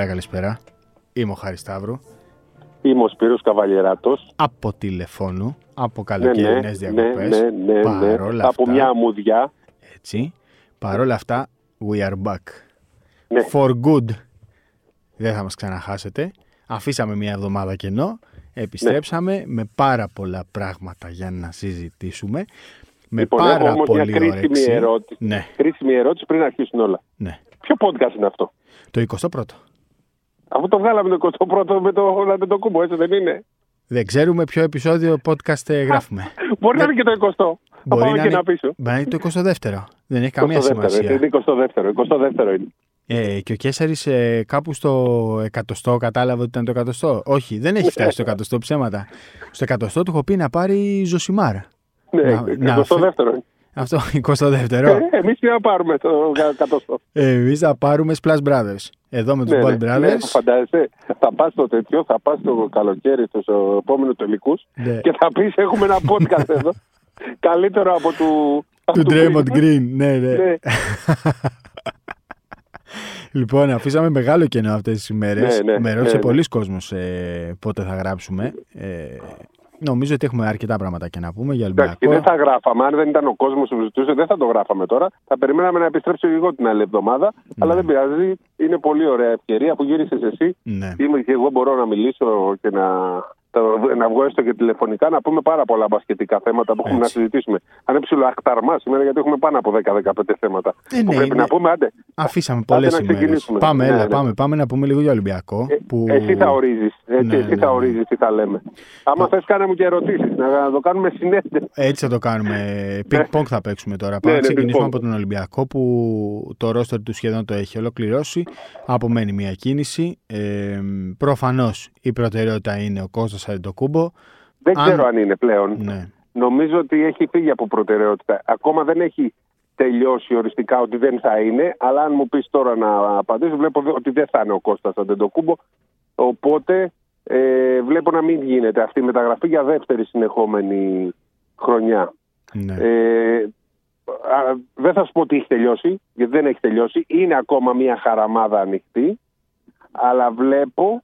Καλημέρα, καλησπέρα. Είμαι ο Χάρης Σταύρου. Είμαι ο Σπύρος Καβαλιεράτος. Από τηλεφώνου, από καλοκαιρινές ναι, διακοπές. Ναι, ναι, ναι, Παρόλα Από αυτά, μια αμμουδιά. Έτσι. Παρόλα αυτά, we are back. Ναι. For good. Δεν θα μας ξαναχάσετε. Αφήσαμε μια εβδομάδα κενό. Επιστρέψαμε Ναι. με πάρα πολλά πράγματα για να συζητήσουμε. Με Λοιπόν, πάρα έχω όμως μια πολύ κρίσιμη όρεξη. ερώτηση. Ναι, Κρίσιμη ερώτηση πριν αρχίσουν όλα. ναι. Ποιο podcast είναι αυτό; Το 21ο. Αφού το βγάλαμε το 21ο με το, με το κούμπο, έτσι δεν είναι. Δεν ξέρουμε ποιο επεισόδιο podcast ε, γράφουμε. Μπορεί να είναι και το 20ο. Θα Μπορεί πάμε να και είναι, να πίσω. μπορεί να είναι το 22ο. Δεν έχει καμία 22ο, σημασία. Είναι 22ο. 22ο είναι. Ε, και ο Κέσσαρη ε, κάπου στο εκατοστό κατάλαβε ότι ήταν το εκατοστό. Όχι, δεν έχει φτάσει στο εκατοστό ψέματα. Στο εκατοστό του έχω πει να πάρει ζωσιμάρα. Ναι, Να- να 22ο είναι. Αυτό, 22ο. Ε, Εμείς τι να πάρουμε το κατοστό. Εμείς θα πάρουμε Splash Brothers. Εδώ με τους Ναι, Ball ναι, ναι, Brothers. φαντάζεσαι, θα πας στο τέτοιο, θα πας το καλοκαίρι στους επόμενους τελικούς Ναι. και θα πεις: Έχουμε ένα podcast εδώ. Καλύτερο από του. από Του Draymond Green. Green. Ναι, ναι. Ναι, Λοιπόν, αφήσαμε μεγάλο κενό αυτές τις ημέρες. Ναι, ναι, Με ρώτησε ναι, ναι. πολλοί κόσμος ε, πότε θα γράψουμε. Ε, νομίζω ότι έχουμε αρκετά πράγματα και να πούμε για Εντάξει, και Ολυμπιακό. δεν θα γράφαμε. Αν δεν ήταν ο κόσμος που ζητούσε, δεν θα το γράφαμε τώρα. Θα περιμέναμε να επιστρέψει εγώ την άλλη εβδομάδα. Αλλά δεν πειράζει. Είναι πολύ ωραία ευκαιρία που γύρισες εσύ. Ναι. Είμαι και εγώ μπορώ να μιλήσω και να, τα- να βγω έστω και τηλεφωνικά να πούμε πάρα πολλά μπασκετικά θέματα που έχουμε Έτσι. να συζητήσουμε. Αν είναι ψηλοαχταρμά σήμερα, γιατί έχουμε πάνω από 10-15 θέματα. Ε, που ναι, πρέπει είναι- να πούμε, άντε. Αφήσαμε πολλές να ημέρες. ξεκινήσουμε. Πάμε, Ναι, έλα, ναι. πάμε, πάμε να πούμε λίγο για Ολυμπιακό. Ε, που... Εσύ θα ορίζεις. Ναι, εσύ ναι, θα ναι. ορίζεις τι θα λέμε. Άμα θες, κάνε μου και ερωτήσεις. Να, να το κάνουμε συνέχεια. Έτσι θα το κάνουμε. Ping-pong θα παίξουμε τώρα. Πάμε Ναι, να ναι, ξεκινήσουμε ping-pong. από τον Ολυμπιακό που το ρόστερ του σχεδόν το έχει ολοκληρώσει. Απομένει μια κίνηση. Ε, Προφανώς η προτεραιότητα είναι ο Κώστας Αντετοκούμπο. Δεν Αν- ξέρω αν είναι πλέον. Ναι. Νομίζω ότι έχει φύγει από προτεραιότητα. Ακόμα δεν έχει τελειώσει οριστικά ότι δεν θα είναι, αλλά αν μου πεις τώρα να απαντήσω, βλέπω ότι δεν θα είναι ο Κώστας Αντεντοκούμπο. Οπότε ε, βλέπω να μην γίνεται αυτή η μεταγραφή για δεύτερη συνεχόμενη χρονιά. ναι. Ε, α, δεν θα σου πω ότι έχει τελειώσει, γιατί δεν έχει τελειώσει. Είναι ακόμα μια χαραμάδα ανοιχτή, αλλά βλέπω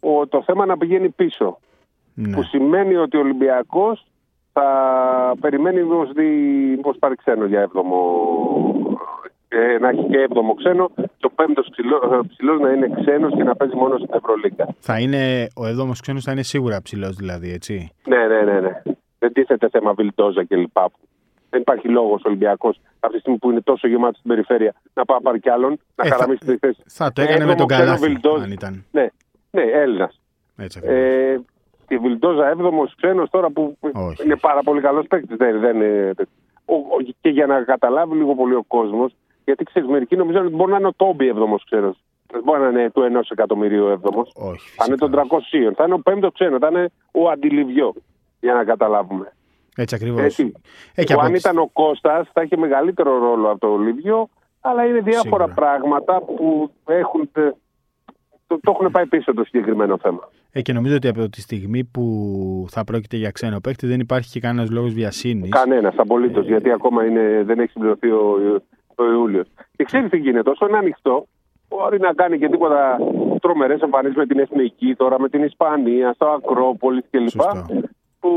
ο, το θέμα να πηγαίνει πίσω ναι. που σημαίνει ότι ο Ολυμπιακός θα περιμένει μήπως, δει, μήπως πάρει ξένο για έβδομο ε, να έχει και έβδομο ξένο το πέμπτος ψηλό, ψηλός να είναι ξένος και να παίζει μόνο στην Ευρωλίγκα. Θα είναι, ο έβδομος ξένος θα είναι σίγουρα ψηλός δηλαδή, έτσι. Ναι, ναι, ναι, ναι. Δεν τίθεται θέμα Βιλτόζα κλπ. Δεν υπάρχει λόγος Ολυμπιακός αυτή τη στιγμή που είναι τόσο γεμάτος στην περιφέρεια να πάει να πάρει κι άλλον, να Ε, θα- χαραμίσει τη θέση. Θα το έκανε με Έβδομο τον ξένο Καλάθι, Βιλντόζα. αν ήταν. Ναι, ναι, Έλληνας. Έτσι ακριβώς. Ε, τη Βιλντόζα 7ο ξένος τώρα που Όχι. είναι πάρα πολύ καλός παίκτης. Δεν, δεν είναι... ο, ο, και για να καταλάβει λίγο πολύ ο κόσμος, γιατί ξέρεις, μερικοί νομίζουν ότι μπορεί να είναι ο Τόμπι 7ο ξένος. Δεν μπορεί να είναι του ενός εκατομμυρίου 7ο. Όχι, Θα είναι φυσικά. των 300. Θα είναι ο πέμπτος ξένος. Θα είναι ο Αντιλιβιό. Για να καταλάβουμε. Έτσι ακριβώς. Έτσι. Ε, και που από αν τις- ήταν ο Κώστας, θα είχε μεγαλύτερο ρόλο από το Λιβιό. Αλλά είναι διάφορα Σίγουρα. πράγματα που έχουν, τε- το, το έχουν πάει πίσω το συγκεκριμένο θέμα. Ε, και νομίζω ότι από τη στιγμή που θα πρόκειται για ξένο παίκτη δεν υπάρχει και κανένας λόγος βιασύνης. Κανένας απολύτως, γιατί ακόμα είναι, δεν έχει συμπληρωθεί ο, ο Ιούλιος. Και ξέρεις τι γίνεται, όσο είναι ανοιχτό, μπορεί να κάνει και τίποτα τρομερές εμφανίσεις με την Εθνική, τώρα με την Ισπανία, στο Ακρόπολης κλπ. Σωστό. Που.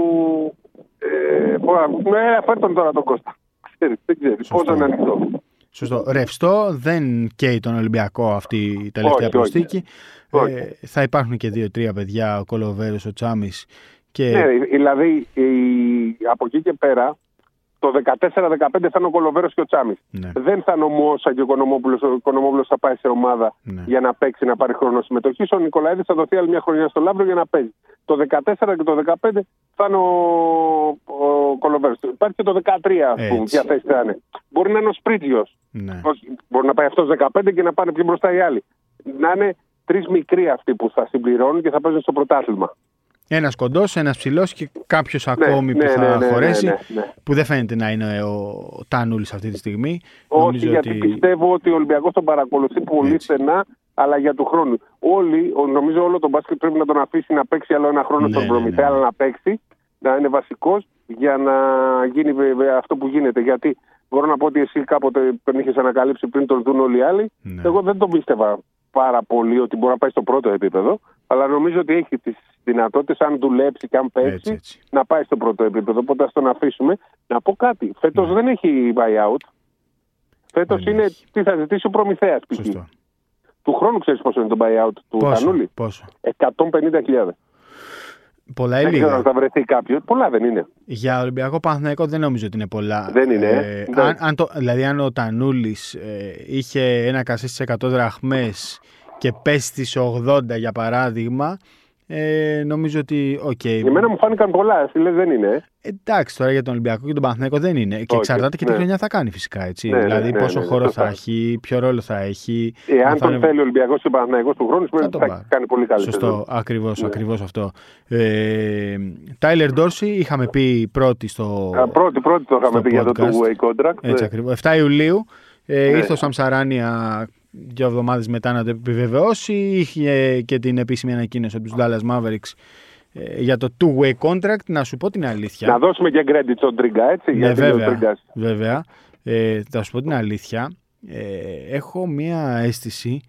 Ε, μπορεί να πούμε, ε, φέρ τον τώρα τον Κώστα. Ξέρεις, δεν ξέρεις Σωστό. πόσο είναι ανοιχτό. Σωστό. Ρευστό, δεν καίει τον Ολυμπιακό αυτή η τελευταία Όχι, όχι. προσθήκη. Όχι. Ε, θα υπάρχουν και δύο-τρία παιδιά, ο Κολοβέρος, ο Τσάμι. Και... Ναι, δηλαδή η- από εκεί και πέρα το 14-15 θα είναι ο Κολοβέρος και ο Τσάμις. Ναι. Δεν θα είναι ο Μόσα και ο Οικονομόπουλο. Ο Οικονομόπουλο θα πάει σε ομάδα Ναι. για να παίξει, να πάρει χρόνο συμμετοχή. Ο Νικολαίδης θα δοθεί άλλη μια χρονιά στο Λαύριο για να παίζει. Το 14 και το 15 θα είναι ο, ο Κολοβέρος. Υπάρχει και το 13, ας πούμε, Έτσι. ποια θέση θα είναι. Μπορεί να είναι ο Σπρίτζιος. ναι. Μπορεί να πάει αυτός 15 και να πάνε πιο μπροστά οι άλλοι. Να είναι τρεις μικροί αυτοί που θα συμπληρώνουν και θα παίζουν στο πρωτάθλημα. Ένας κοντός, ένας ψηλός και κάποιος Ναι, ακόμη ναι, που θα ναι, ναι, χωρέσει. ναι, ναι, ναι. Που δεν φαίνεται να είναι ο Τάνουλη αυτή τη στιγμή. Όχι, Νομίζω γιατί ότι- πιστεύω ότι ο Ολυμπιακός τον παρακολουθεί πολύ Έτσι. στενά, αλλά για του χρόνου. Όλοι, ο- νομίζω όλο τον μπάσκετ πρέπει να τον αφήσει να παίξει άλλο ένα χρόνο Ναι, στον ναι, προμηθέα, ναι. αλλά να παίξει, να είναι βασικός για να γίνει βέβαια αυτό που γίνεται. Γιατί μπορώ να πω ότι εσύ κάποτε τον είχες ανακαλύψει πριν τον δουν όλοι οι άλλοι. Ναι. Εγώ δεν τον πίστευα πάρα πολύ ότι μπορεί να πάει στο πρώτο επίπεδο, αλλά νομίζω ότι έχει τις δυνατότητες, αν δουλέψει και αν παίξει, Έτσι, έτσι. να πάει στο πρώτο επίπεδο. Οπότε ας τον αφήσουμε. Να πω κάτι. Φέτος Ναι. δεν έχει buyout. Φέτος Δεν είναι έχει. τι θα ζητήσει ο προμηθέας π.χ. Σωστό. Του χρόνου ξέρεις πόσο είναι το buyout του Πόσο, Τανούλη. πόσο. 150.000. Πολλά ή Δεν ξέρω αν λίγα. θα βρεθεί κάποιος. Πολλά δεν είναι. Για Ολυμπιακό Παναθηναϊκό δεν νομίζω ότι είναι πολλά. Δεν είναι, Ε, ναι. αν, αν το, δηλαδή, αν ο Τανούλης είχε ένα κασί στις 100 δραχμές και πέσει στις 80 για παράδειγμα, ε, νομίζω ότι. οκ. Εμένα μου φάνηκαν πολλά. Εσύ λες δεν είναι. ε; Εντάξει, τώρα για τον Ολυμπιακό και τον Παναθηναϊκό δεν είναι. Και Όχι, εξαρτάται και τι ναι. χρονιά θα κάνει φυσικά. Έτσι. Ναι, ναι, δηλαδή, ναι, πόσο ναι, ναι, χώρο σωστά. θα έχει, ποιο ρόλο θα έχει. Εάν αν θα τον είναι- θέλει ο Ολυμπιακός και ο Παναθηναϊκός του χρόνου, σημαίνει Θα ότι τον θα πάρει. κάνει πολύ καλή Σωστό, σεζόν. ακριβώς Ναι. ακριβώς αυτό. Ε, Τάιλερ Ντόρση, είχαμε πει πρώτη στο. Α, Πρώτη, πρώτη το είχαμε στο πει για το podcast. two-way contract. Έτσι Ναι. ακριβώς. 7 Ιουλίου ε, Ναι. ήρθε ο Σαμσαράνια δύο εβδομάδες μετά να το επιβεβαιώσει. Είχε και την επίσημη ανακοίνωση από τους Dallas Mavericks ε, για το two-way contract. Να σου πω την αλήθεια. Να δώσουμε και credit στον Τρίγκα, έτσι. Ναι, γιατί είναι ο βέβαια. Τρίγκας. βέβαια. Ε, θα σου πω την αλήθεια. Ε, έχω μία αίσθηση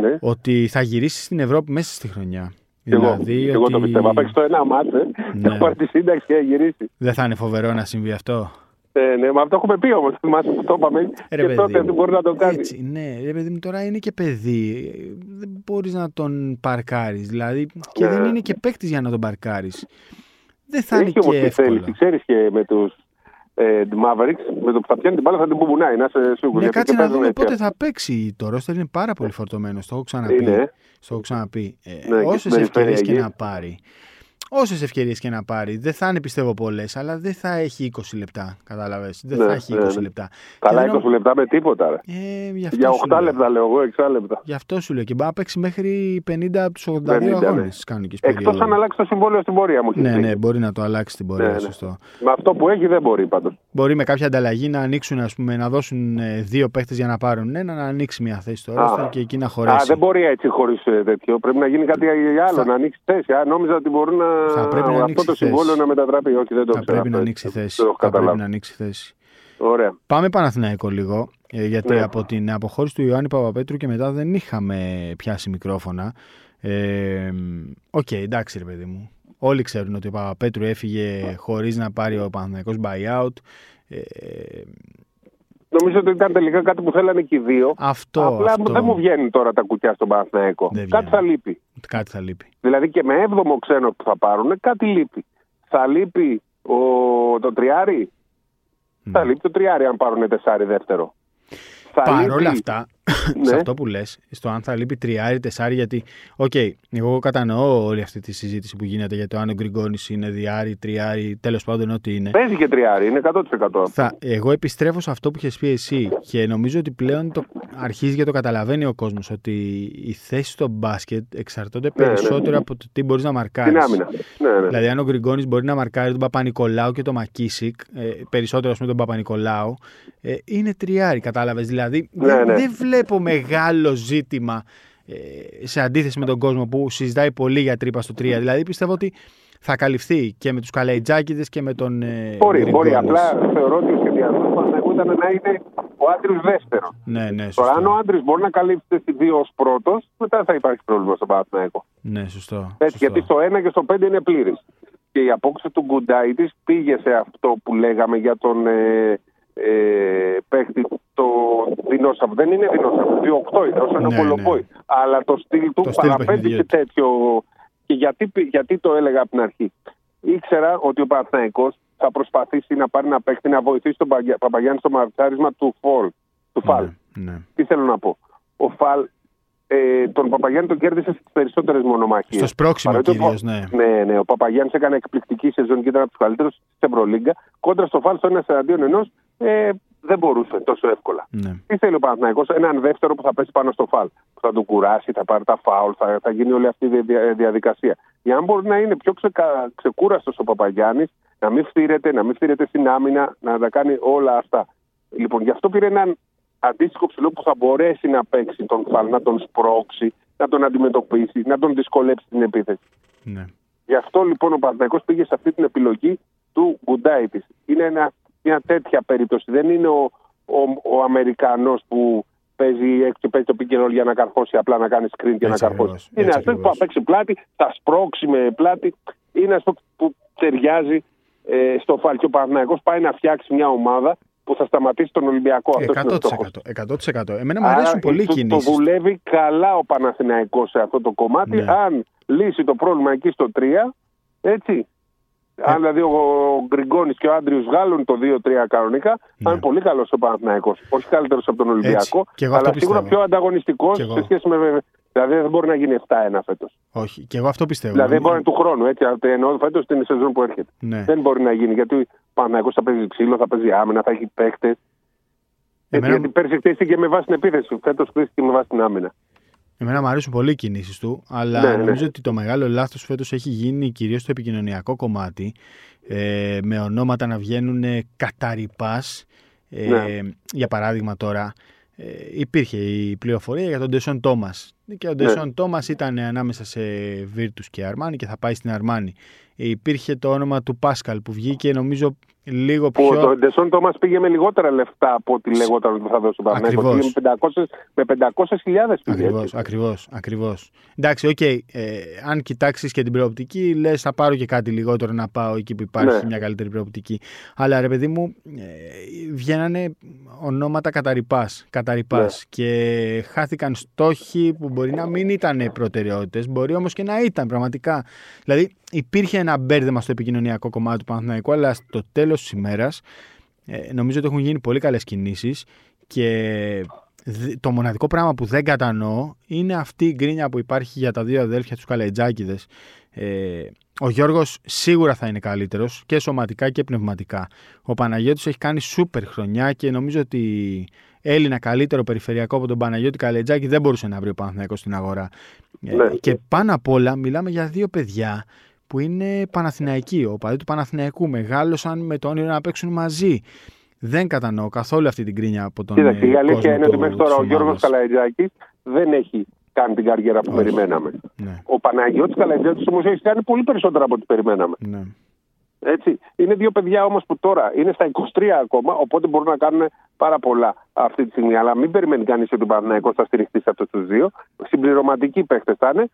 Ναι. ότι θα γυρίσει στην Ευρώπη μέσα στη χρονιά. Και Εγώ, Δηλαδή και εγώ το ότι πιστεύω. Θα παίξει το ένα μάτσε, Ναι. θα πάρει τη σύνταξη και θα γυρίσει. δεν θα είναι φοβερό να συμβεί αυτό; Ε, ναι, μα αυτό έχουμε πει όμως. Θυμάσαι που το είπαμε. Ρε και παιδί τότε μου. δεν μπορεί να το κάνει. Έτσι, ναι, ρε παιδί μου, τώρα είναι και παιδί. Ε, Δεν μπορείς να τον παρκάρεις. Δηλαδή, και Ναι. δεν είναι και παίκτης για να τον παρκάρεις. Δεν θα Έχει είναι όμως και τη εύκολο. θέληση. Ξέρεις και με τους ε, Mavericks, με το που θα πιάνει την μπάλα θα την πουμπουνάει. Να είσαι σίγουρος. Ναι, κάτσε να δούμε πότε θα παίξει. Το ρόστερ είναι πάρα πολύ φορτωμένο. Το έχω ξαναπεί. Είναι. Στο έχω ξαναπεί. Ε, Ναι, και Όσες στην περιφέρεια ευκαιρίες και εκεί. να πάρει. Όσες ευκαιρίες και να πάρει. Δεν θα είναι πιστεύω πολλές, αλλά δεν θα έχει 20 λεπτά. Κατάλαβες. Δεν Ναι, θα έχει 20 ναι, ναι. λεπτά. Καλά, Και δεν 20 λεπτά με τίποτα. Ρε. Ε, γι' αυτό Για σου 8 λέω. λεπτά λέω εγώ, 6 λεπτά. Γι' αυτό σου λέω και μπορεί να παίξει μέχρι 50 από τους 82 50, ναι. αγώνες τη κανονική Εκτός περίοδου. αν αλλάξει το συμβόλαιο στην πορεία μου. Ναι, έχεις ναι, δίκιο. μπορεί να το αλλάξει την πορεία, Ναι, ναι. σωστό. Με αυτό που έχει δεν μπορεί πάντως. Μπορεί με κάποια ανταλλαγή να ανοίξουν, ας πούμε, να δώσουν ε, δύο παίχτες για να πάρουν ένα, να ανοίξει μια θέση στο Α. ρόστερ και εκεί να Α, χωρέσει. δεν μπορεί έτσι χωρίς τέτοιο. Πρέπει να γίνει κάτι άλλο, Θα- να ανοίξει θέση. Α, νόμιζα ότι μπορεί να. Θα πρέπει να αυτό ανοίξει το θέση. συμβόλαιο να μετατραπεί. Όχι, δεν το θα ξέρω. πρέπει αυτό, να έτσι. ανοίξει Δεν θέση. το έχω Θα πρέπει καταλάβει. να ανοίξει θέση. Ωραία. Πάμε Παναθηναϊκό λίγο, ε, γιατί Ναι. από την αποχώρηση του Ιωάννη Παπαπέτρου και μετά δεν είχαμε πιάσει μικρόφωνα. Ε, Οκ, εντάξει ρε παιδί μου. Όλοι ξέρουν ότι ο Παπαπέτρου έφυγε χωρίς να πάρει ο Παναθηναϊκός buyout. Ε, Νομίζω ότι ήταν τελικά κάτι που θέλανε και οι δύο. αυτό, Απλά αυτό δεν μου βγαίνουν τώρα τα κουκιά στον Παναθηναϊκό. Δεν Κάτι βγαίνουν. θα λείπει. Κάτι θα λείπει. Δηλαδή και με έβδομο ξένο που θα πάρουν, κάτι λείπει. Θα λείπει ο... το τριάρι; Θα Ναι. λείπει το τριάρι αν πάρουν τεσσάρι δεύτερο. Θα Παρ' όλα λείπει- αυτά, Ναι. σε αυτό που λες, στο αν θα λείπει τριάρι, τεσσάρι, γιατί, οκ, εγώ κατανοώ όλη αυτή τη συζήτηση που γίνεται για το αν ο Γκριγκόνης είναι διάρι, τριάρι, τέλος πάντων ό,τι είναι. Παίζει και τριάρι, είναι 100%. Θα, εγώ επιστρέφω σε αυτό που είχες πει εσύ και νομίζω ότι πλέον το αρχίζει και το καταλαβαίνει ο κόσμος ότι οι θέσεις στο μπάσκετ εξαρτώνται Ναι, ναι. περισσότερο από το τι μπορείς να μαρκάρεις. Την άμυνα. Ναι, ναι. Δηλαδή, αν ο Γκριγκόνης μπορεί να μαρκάρει τον Παπανικολάου και τον Μακίσικ, ε, περισσότερο ας πούμε τον Παπα-Νικολάου, ε, είναι τριάρι, κατάλαβες. Δηλαδή, Ναι, δεν, ναι. Δεν βλέπω μεγάλο ζήτημα ε, σε αντίθεση με τον κόσμο που συζητάει πολύ για τρύπα στο 3. Δηλαδή, πιστεύω ότι θα καλυφθεί και με τους Καλαϊτζάκηδες και με τον. Ε, Μπορεί, μπορεί. Γκριγκόνης. Απλά θεωρώ ότι ο σχεδιασμός του Παναθηναϊκού ήταν να είναι ο άντρη δεύτερο. Ναι, ναι, Τώρα, σωστό. αν ο άντρη μπορεί να καλύψει τις δύο ως πρώτος, μετά θα υπάρχει πρόβλημα στον Παναθηναϊκό. Ναι, σωστό. Έτσι, σωστό. γιατί στο 1 και στο 5 είναι πλήρης. Και η απόκριση του Γκουντάιτης πήγε σε αυτό που λέγαμε για τον ε, ε, παίχτη, το δεινόσαυρο. Δεν είναι δεινόσαυρο, 2-8 είναι, όσο είναι Ναι, ο Κολομπόη. ναι. Αλλά το στυλ του Το στυλ παραπέμπει παιχνιδιού σε του. τέτοιο. Και γιατί, γιατί το έλεγα από την αρχή. Ήξερα ότι ο Παναθηναϊκός θα προσπαθήσει να πάρει ένα παίχτη να βοηθήσει τον Παγια- Παπαγιάννη στο μαρτσάρισμα του Φολ. Του Φαλ. Ναι, ναι. Τι θέλω να πω. Ο Φαλ ε, τον Παπαγιάννη τον κέρδισε στις περισσότερες μονομαχίες. Στο σπρώξιμο κυρίως, ναι. Ναι, ναι. Ο Παπαγιάννης έκανε εκπληκτική σεζόν και ήταν από τους καλύτερους στην Ευρωλίγκα. Κόντρα στο Φαλ στο 1 εναντίον ενός ε, δεν μπορούσε τόσο εύκολα. ναι. Τι θέλει ο Παναθηναϊκός, έναν δεύτερο που θα πέσει πάνω στο φαλ. Που θα του κουράσει, θα πάρει τα φάουλ, θα, θα γίνει όλη αυτή η δια- διαδικασία. Για να μπορεί να είναι πιο ξεκα... ξεκούραστος ο Παπαγιάννης, να μην φτύρεται, να μην φτύρεται στην άμυνα, να τα κάνει όλα αυτά. Λοιπόν, γι' αυτό πήρε έναν αντίστοιχο ψηλό που θα μπορέσει να παίξει τον φαλ, να τον σπρώξει, να τον αντιμετωπίσει, να τον δυσκολέψει την επίθεση. ναι. Γι' αυτό λοιπόν ο Παναθηναϊκός πήγε σε αυτή την επιλογή του Γκουντάιτης. Είναι ένα, μια τέτοια περίπτωση. Δεν είναι ο, ο, ο Αμερικανός που παίζει, και παίζει το πικερόλ για να καρφώσει, απλά να κάνει screen και να καρφώσει. Είναι αυτός που θα παίξει πλάτη, θα σπρώξει με πλάτη. Είναι αυτός που ταιριάζει ε, στο φάλ. Και ο Παναθηναϊκός πάει να φτιάξει μια ομάδα που θα σταματήσει τον Ολυμπιακό. 100%. 100%. Εμένα μου αρέσουν πολύ οι κινήσεις. Το δουλεύει καλά ο Παναθηναϊκός σε αυτό το κομμάτι. Ναι. Αν λύσει το πρόβλημα εκεί στο 3, έτσι, ε. Αν δηλαδή ο Γκριγκόνης και ο Άντριο βγάλουν το 2-3 κανονικά, ναι. θα είναι πολύ καλός ο Παναθηναϊκός. Όχι καλύτερος από τον Ολυμπιακό, αλλά σίγουρα πιο ανταγωνιστικός σε σχέση με. Δηλαδή δεν μπορεί να γίνει 7-1 φέτος. Όχι, και εγώ αυτό πιστεύω. Δηλαδή μπορεί να είναι του χρόνου. Έτσι, εννοώ φέτος την σεζόν που έρχεται. Ναι. Δεν μπορεί να γίνει γιατί ο Παναθηναϊκός θα παίζει ξύλο, θα παίζει άμυνα, θα έχει παίχτε. Εμένα... Γιατί πέρσι χτίστηκε με βάση την επίθεση. Φέτος χτίστηκε με βάση την άμυνα. Εμένα μου αρέσουν πολύ οι κινήσεις του, αλλά ναι, ναι. νομίζω ότι το μεγάλο λάθος φέτος έχει γίνει κυρίως στο επικοινωνιακό κομμάτι. Ε, με ονόματα να βγαίνουν καταρρυπάς. Ε, ναι. Για παράδειγμα τώρα, ε, υπήρχε η πληροφορία για τον Ντεσόν Τόμας. Και ο Ντεσόν Τόμας ήταν ανάμεσα σε Virtus και Αρμάνι και θα πάει στην Αρμάνι. Υπήρχε το όνομα του Πάσκαλ που βγήκε νομίζω λίγο πιο. Που το Ντεσόν Τόμας πήγε με λιγότερα λεφτά από ό,τι λέγονταν ότι θα δώσει ο Παναγιώτο. Με 500.000 Ακριβώς, ακριβώς. Ακριβώς. Εντάξει, ok. Okay. Ε, αν κοιτάξεις και την προοπτική, λες θα πάρω και κάτι λιγότερο να πάω εκεί που υπάρχει ναι. μια καλύτερη προοπτική. Αλλά ρε παιδί μου, ε, βγαίνανε ονόματα κατά ριπάς. Κατά ριπάς, ναι. Και χάθηκαν στόχοι που μπορεί να μην ήταν προτεραιότητες, μπορεί όμως και να ήταν πραγματικά. Δηλαδή, υπήρχε ένα μπέρδεμα στο επικοινωνιακό κομμάτι του Παναθηναϊκού, αλλά στο τέλος της ημέρας ε, νομίζω ότι έχουν γίνει πολύ καλές κινήσεις και το μοναδικό πράγμα που δεν κατανοώ είναι αυτή η γκρίνια που υπάρχει για τα δύο αδέλφια τους Καλετζάκηδες. Ε, ο Γιώργος σίγουρα θα είναι καλύτερος και σωματικά και πνευματικά. Ο Παναγιώτης έχει κάνει σούπερ χρονιά και νομίζω ότι Έλληνα καλύτερο περιφερειακό από τον Παναγιώτη Καλετζάκη δεν μπορούσε να βρει ο Παναθηναϊκός στην αγορά. Ε, ναι. και πάνω απ' όλα μιλάμε για δύο παιδιά που είναι Παναθηναϊκοί. Ο παδί του Παναθηναϊκού μεγάλωσαν με το όνειρο να παίξουν μαζί. Δεν κατανοώ καθόλου αυτή την κρίνια από τον Κοίταξε, η αλήθεια είναι ότι μέχρι τώρα ο Γιώργος Καλαϊτζάκης δεν έχει κάνει την καριέρα που περιμέναμε. Ναι. Ο Παναγιώτης Καλαϊτζάκης όμως έχει κάνει πολύ περισσότερα από ό,τι περιμέναμε. Ναι. Έτσι. Είναι δύο παιδιά όμως που τώρα είναι στα 23 ακόμα, οπότε μπορούν να κάνουν πάρα πολλά αυτή τη στιγμή. Αλλά μην περιμένει κανείς ότι ο Παναγιώτη θα στηριχτεί σε αυτούς τους δύο. Συμπληρωματικοί παίχτε θα είναι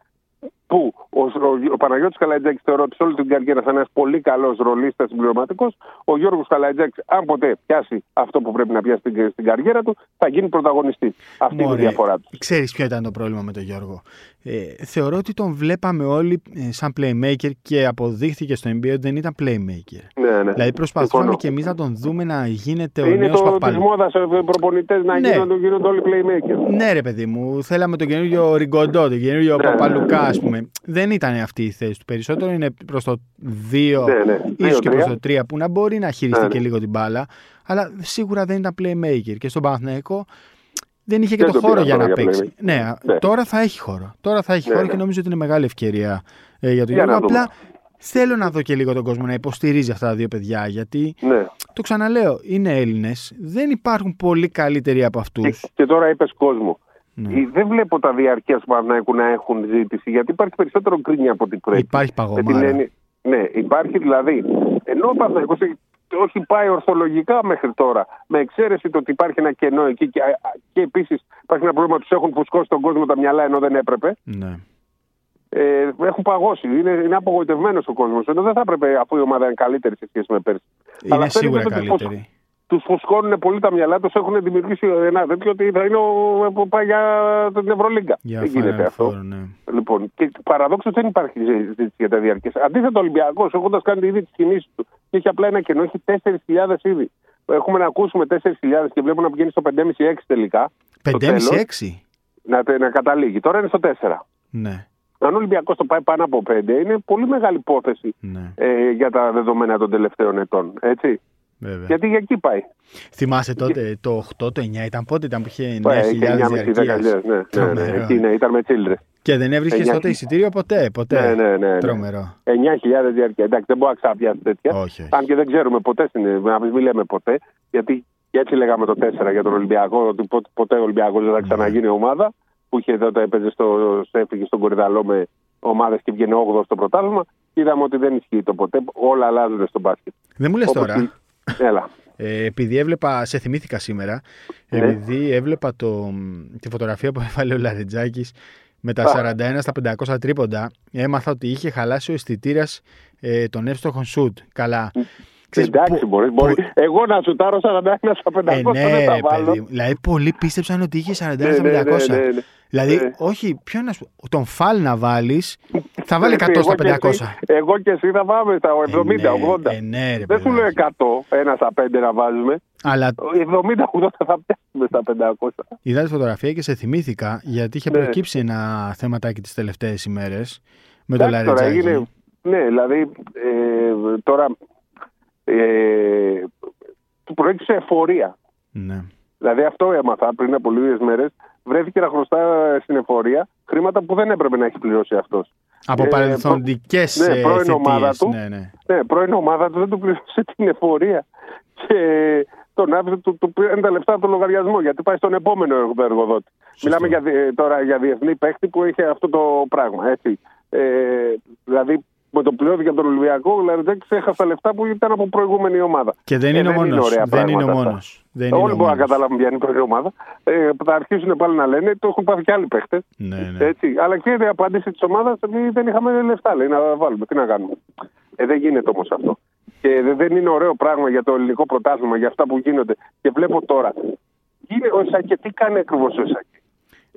που ο, ο, ο Παναγιώτης Καλαϊτζάκης θεωρώ ότι σε όλη την καριέρα θα είναι ένας πολύ καλός ρολίστας συμπληρωματικός. Ο Γιώργος Καλαϊτζάκης, αν ποτέ πιάσει αυτό που πρέπει να πιάσει στην, στην καριέρα του, θα γίνει πρωταγωνιστής. Αυτή είναι η διαφορά τους. Ξέρεις ποιο ήταν το πρόβλημα με τον Γιώργο. Ε, θεωρώ ότι τον βλέπαμε όλοι ε, σαν playmaker και αποδείχθηκε στο NBA ότι δεν ήταν playmaker. Ναι, ναι. Δηλαδή προσπαθούμε και εμείς να τον δούμε να γίνεται ο νέος παπαλού. Είναι μόδας οι προπονητές να ναι. γίνονται, γίνονται όλοι playmaker. Ναι, ρε παιδί μου. Θέλαμε τον καινούριο Ριγκοντό, τον καινούριο ναι, Παπαλουκά, ας πούμε. Δεν ήταν αυτή η θέση του. Περισσότερο είναι προς το 2, ναι, ναι. ίσως και προς το 3, που να μπορεί να χειριστεί ναι, και λίγο την μπάλα. Αλλά σίγουρα δεν ήταν playmaker. Και στον Παναθηναϊκό δεν είχε και, το, χώρο για να παίξει. Ναι, ναι, τώρα θα έχει χώρο. Τώρα θα έχει ναι, χώρο και ναι. νομίζω ότι είναι μεγάλη ευκαιρία ε, για τον Γιώργο. Απλά θέλω να δω και λίγο τον κόσμο να υποστηρίζει αυτά τα δύο παιδιά. Γιατί ναι. το ξαναλέω, είναι Έλληνες. Δεν υπάρχουν πολύ καλύτεροι από αυτούς. Και, και, τώρα είπες κόσμο. Ναι. Δεν βλέπω τα διαρκεία του Παναγικού να έχουν ζήτηση γιατί υπάρχει περισσότερο γκρίνια από την πρέπει. Υπάρχει παγωμάρα. Ναι, υπάρχει δηλαδή. Ενώ ο Παναγικό όχι πάει ορθολογικά μέχρι τώρα. Με εξαίρεση το ότι υπάρχει ένα κενό εκεί και, και επίσης υπάρχει ένα πρόβλημα τους έχουν φουσκώσει τον κόσμο τα μυαλά ενώ δεν έπρεπε. Ναι. Ε, έχουν παγώσει. Είναι, είναι απογοητευμένος ο κόσμος. Ενώ δεν θα έπρεπε αφού η ομάδα είναι καλύτερη σε σχέση με πέρσι. Είναι Αλλά σίγουρα καλύτερη. Τους φουσκώνουν πολύ τα μυαλά τους, έχουν δημιουργήσει ένα τέτοιο ότι θα είναι ο, πάει για την Ευρωλίγκα. δεν γίνεται αυτό. ναι. Λοιπόν, και παραδόξως δεν υπάρχει συζήτηση για τα διαρκέ. Αντίθετα, ο Ολυμπιακός, έχοντας κάνει ήδη τις κινήσεις του, και έχει απλά ένα κενό, έχει 4.000 ήδη. Έχουμε να ακούσουμε 4.000 και βλέπουμε να πηγαίνει στο 5,5-6 τελικά. 5,5-6? Να, να καταλήγει. Τώρα είναι στο 4. Ναι. Αν ο Ολυμπιακός το πάει πάνω από 5, είναι πολύ μεγάλη υπόθεση ναι. ε, για τα δεδομένα των τελευταίων ετών. Έτσι. Βέβαια. Γιατί για εκεί πάει. Θυμάσαι τότε το 8, το 9 ήταν πότε ήταν που είχε 9.000 διαρκείας. Ναι, ναι, ναι, εκεί, ναι, ήταν με τσίλρε. Και δεν έβρισκες τότε εισιτήριο ποτέ. ποτέ; Ναι, ναι, ναι, ναι. Τρομερό. 9.000 διαρκεία. Εντάξει, δεν μπορώ να ξαπιάσει τέτοια. Όχι, όχι. Αν και δεν ξέρουμε ποτέ, να μην λέμε ποτέ. Γιατί και έτσι λέγαμε το 4 για τον Ολυμπιακό, ότι ποτέ ο Ολυμπιακός δεν θα ναι. ξαναγίνει ομάδα. Που είχε τότε έπαιζε στο Στέφη στον Κορυδαλό με ομάδες και βγαίνει 8 στο πρωτάθλημα. Είδαμε ότι δεν ισχύει το ποτέ. Όλα αλλάζουν στο μπάσκετ. Δεν μου λες τώρα. Έλα. Ε, επειδή έβλεπα, σε θυμήθηκα σήμερα, Ναι. επειδή έβλεπα το, τη φωτογραφία που έβαλε ο Λαρετζάκης με τα 41 στα 500 τρίποντα, έμαθα ότι είχε χαλάσει ο αισθητήρας ε, των εύστοχων σουτ. Καλά. Ξέρεις, Εντάξει, πο- μπορείς. πο- μπορείς. Εγώ να σουτάρω 41 στα 500 Ε, ναι, δεν τα ρε, βάλω. παιδί μου. Δηλαδή, πολλοί πίστεψαν ότι είχε 41 Ναι, στα 500. ναι, ναι, ναι, ναι. Δηλαδή, Ναι. όχι, ποιο να σου τον φάλ να βάλεις, θα βάλει Εσύ, 100 στα εγώ και 500. εσύ- Εγώ και εσύ θα πάμε στα 70-80. Ε, ναι, ρε, Δεν σου λέω παιδάκι. 100, ένα στα 5 να βάζουμε. Αλλά 70-80 θα πιάσουμε στα 500. είδα τη φωτογραφία και σε θυμήθηκα γιατί είχε Ναι. προκύψει ένα θεματάκι τις τελευταίες ημέρες με το Εντάξει, τώρα Λαρετζάκη. έγινε. Ναι, δηλαδή ε, τώρα ε, του προέκυψε εφορία. Ναι. Δηλαδή αυτό έμαθα πριν από λίγες μέρες. Βρέθηκε να χρωστά στην εφορία χρήματα που δεν έπρεπε να έχει πληρώσει αυτός. Από Ε, παρελθοντικές ναι, πρώην ομάδα του. Ναι, ναι. Ναι, πρώην ομάδα του δεν του πλήρωσε την εφορία. Και τον άφησε, του, του πήραν τα λεφτά από το λογαριασμό γιατί πάει στον επόμενο εργοδότη. Μιλάμε για, δι- τώρα για διεθνή παίχτη που είχε αυτό το πράγμα. Έτσι. Ε, δηλαδή με το πληρώθηκε από τον Ολυμπιακό, ο Λαριτζάκη έχασε τα λεφτά που ήταν από προηγούμενη ομάδα. Και δεν Ε, είναι ο δεν είναι μόνος. ωραία Δεν είναι ο πράγματα αυτά. μόνο. Δεν είναι Όλοι ο μπορούν να μόνος. καταλάβουν ποια είναι η πρώτη ομάδα. Ε, θα αρχίσουν πάλι να λένε, το έχουν πάθει και άλλοι παίχτες. Ναι, ναι. Έτσι. Αλλά και η απάντηση της ομάδας δεν είχαμε λεφτά. Λέει να βάλουμε. Τι να κάνουμε. Ε, δεν γίνεται όμως αυτό. Και δε- δεν είναι ωραίο πράγμα για το ελληνικό πρωτάθλημα, για αυτά που γίνονται. Και βλέπω τώρα. Γίνε, ο Σάκε, τι κάνει ακριβώς ο Σάκε.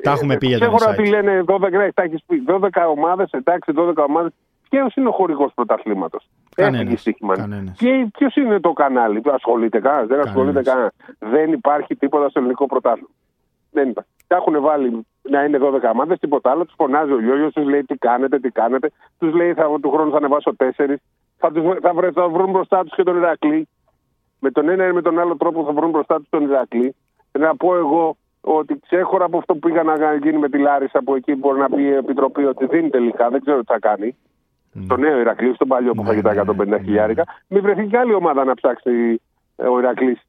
Τα έχουμε πει για τον Ξέρω ότι Ισάκη. λένε 12, ναι, τα έχεις πει. 12 ομάδες, εντάξει, 12 ομάδες. Ποιο είναι ο χορηγός πρωταθλήματος. Κανένας, στοίχημα. κανένας. Ποιος είναι το κανάλι, ασχολείται κανένας, δεν ασχολείται Κανένας. κανένα. Δεν υπάρχει τίποτα στο ελληνικό πρωτάθλημα. Δεν υπάρχει. Τα έχουν βάλει να είναι 12 ομάδες, τίποτα άλλο. Τους φωνάζει ο Λιόγιο, τους λέει τι κάνετε, τι κάνετε. Τους λέει θα, του χρόνου θα ανεβάσω 4. Θα, τους, θα, βρε, θα βρουν μπροστά τους και τον Ηρακλή. Με τον ένα ή με τον άλλο τρόπο θα βρουν μπροστά τους τον Ηρακλή. Να πω εγώ ότι ξέχωρα από αυτό που πήγα να γίνει με τη Λάρισα, που εκεί μπορεί να πει η Επιτροπή ότι δίνει τελικά, δεν ξέρω τι θα κάνει. Στο νέο Ηρακλής, στον παλιό που Ναι, φάγει τα ναι, 150 ναι. χιλιάρικα. Μην βρεθεί και άλλη ομάδα να ψάξει ε, ο Ηρακλής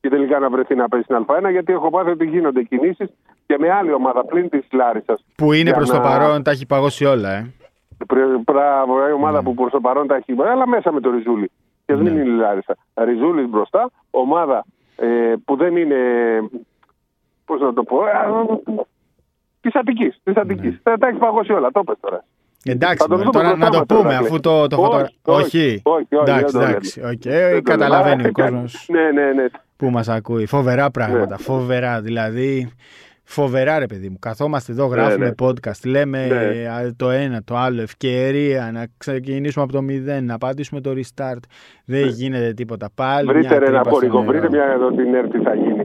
και τελικά να βρεθεί να παίζει στην Α1, γιατί έχω πάθει ότι γίνονται κινήσεις και με άλλη ομάδα πλην της Λάρισας. Που είναι για προς το να- παρόν, τα έχει παγώσει όλα, ε. Μπράβο, η ομάδα Ναι. που προς το παρόν τα έχει. Αλλά μέσα με το Ριζούλη. Και δεν Ναι. είναι η Λάρισα. Ριζούλης μπροστά, ομάδα ε, που δεν είναι. Πώς να το πω. Της Αττικής. Της Αττικής. Τα, τα έχει παγώσει όλα. Το πες τώρα. Εντάξει, Θα το μωρέ, δούμε τώρα μπροστά να το μας το πούμε Ηρακλή. αφού το, το Όχι, φωτογρα- όχι, όχι, όχι, εντάξει, δεν το εντάξει. λέμε. οκ, Δεν το καταλαβαίνει λέμε. ο Α, κόσμος Ναι, ναι, ναι. που μας ακούει. Φοβερά πράγματα. Ναι. Φοβερά. Δηλαδή, φοβερά ρε παιδί μου. Καθόμαστε εδώ, γράφουμε ναι. podcast, λέμε Ναι. α, το ένα, το άλλο, ευκαιρία να ξεκινήσουμε από το μηδέν, να πατήσουμε το restart. Δεν γίνεται τίποτα. Πάλι Βρείτε μια ρε ένα τρύπα στο χορηγό, νερό. βρείτε μια εδώ την ΕΡΤ τι θα γίνει.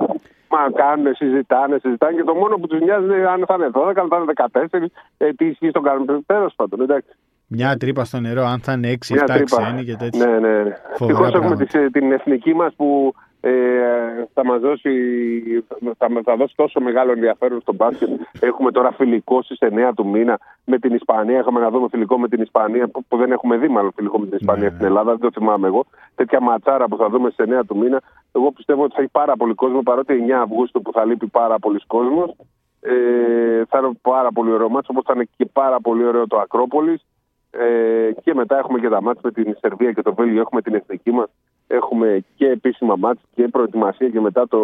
Μα κάνουν, συζητάνε, συζητάνε και το μόνο που τους νοιάζει είναι αν θα είναι 12, αν θα είναι 14, ε, τι ισχύει στον κανονισμό. Τέλος πάντων, εντάξει. Μια τρύπα στο νερό, αν θα είναι 6, Μια 7 τρύπα. ξένοι και τέτοια. Ναι, ναι, ναι. Φοβερά Ευτυχώς έχουμε πράγματα. τις, ε, την εθνική μας που ε, θα μας δώσει, θα, θα δώσει τόσο μεγάλο ενδιαφέρον στο μπάσκετ. Έχουμε τώρα φιλικό στις 9 του μήνα με την Ισπανία. Είχαμε να δούμε φιλικό με την Ισπανία που, που δεν έχουμε δει μάλλον φιλικό με την Ισπανία Ναι. στην Ελλάδα. Δεν το θυμάμαι εγώ. Τέτοια ματσάρα που θα δούμε στις 9 του μήνα. Εγώ πιστεύω ότι θα έχει πάρα πολύ κόσμο παρότι 9 Αυγούστου που θα λείπει πάρα πολλοί κόσμος. Ε, θα είναι πάρα πολύ ωραίο μάτσο, όπως θα είναι και πάρα πολύ ωραίο το Ακρόπολης. Ε, και μετά έχουμε και τα μάτια με την Σερβία και το Βέλγιο. Έχουμε την εθνική μας. Έχουμε και επίσημα μάτια και προετοιμασία και μετά το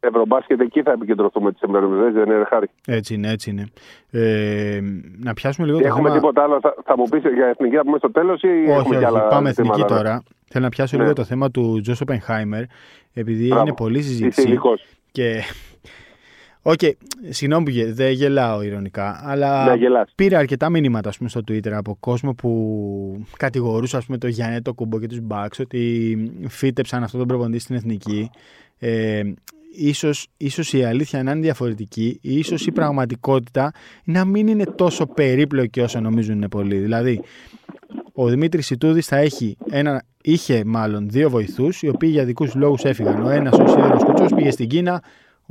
Ευρωμπάσκετ. Εκεί θα επικεντρωθούμε τις ημερομηνίες, δεν είναι χάρη. Έτσι είναι, έτσι είναι. Ε, να πιάσουμε λίγο το Έχουμε θέμα... τίποτα άλλο, θα, θα μου πεις για εθνική να πούμε στο τέλος ή Όχι, έχουμε όχι, και άλλα πάμε ζητήματα, εθνική ναι. τώρα. Θέλω να πιάσω Ναι. λίγο το θέμα του Τζος Οπενχάιμερ, επειδή Μπράβο. είναι πολλή Είσαι συζήτηση. ειδικός. Και. Οκ, συγγνώμη που γε- δεν γελάω ειρωνικά, αλλά Να γελάς. πήρα αρκετά μηνύματα ας πούμε, στο Twitter από κόσμο που κατηγορούσε ας πούμε, το Γιάννη Αντετοκούνμπο και τους Bucks ότι φύτεψαν αυτόν τον προπονητή στην εθνική. Ε, ίσως, ίσως η αλήθεια να είναι διαφορετική, ή ίσως η πραγματικότητα να μην είναι τόσο περίπλοκη όσο νομίζουν είναι πολλοί. Δηλαδή, ο Δημήτρης Σιτούδης θα έχει ένα, είχε μάλλον δύο βοηθούς οι οποίοι για δικούς λόγους έφυγαν. Ο ένας ο Σίδερος Κουτσός πήγε στην Κίνα,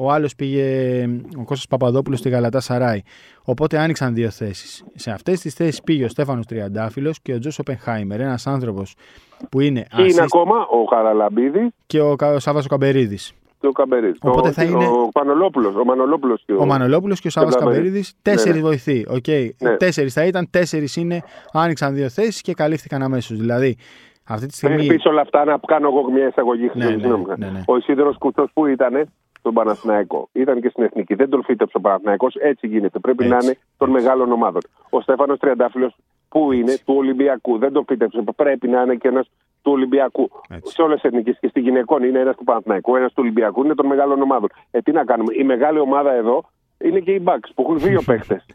ο άλλος πήγε ο Κώστας Παπαδόπουλος στη Γαλατά Σαράι. Οπότε άνοιξαν δύο θέσεις. Σε αυτές τις θέσεις πήγε ο Στέφανος Τριαντάφυλλος και ο Τζος Οπενχάιμερ, ένας άνθρωπος που είναι Και είναι assist ακόμα; Ο Χαραλαμπίδης και ο Κα- ο Σάββας ο Καμπερίδης. και ο Καμπερίδης. Οπότε ο, θα είναι- Ο Πανολόπουλος, ο Μανολόπουλος και ο... Ο Μανολόπουλος και ο Σάββας Καμπερίδης. Καμπερίδης, τέσσερις Ναι, ναι. βοηθοί. Οκ. Ναι. Τέσσερις θα ήταν, τέσσερις είναι, άνοιξαν δύο θέσεις και καλύφθηκαν αμέσως. Δηλαδή, Αυτή τη στιγμή. Πριν όλα αυτά να κάνω εγώ μια εισαγωγή. Ναι, ναι, ναι, ναι. Ο Ισίδωρος Κουτσός που ήταν στον Παναθηναϊκό. Ήταν και στην Εθνική. Δεν τον φύτεψε ο Παναθηναϊκός. Έτσι γίνεται. Πρέπει Έτσι. να είναι των μεγάλων ομάδων. Ο Στέφανος Τριαντάφυλλος που είναι; Του Ολυμπιακού. Δεν τον φύτεψε. Πρέπει να είναι και ένας του Ολυμπιακού. Έτσι. Σε όλες τις εθνικές και στη γυναικών είναι ένας του Παναθηναϊκού, ένας του Ολυμπιακού. Είναι των μεγάλων ομάδων. Ε, τι να κάνουμε; Η μεγάλη ομάδα εδώ είναι και οι Bucks που έχουν δύο παίκτες.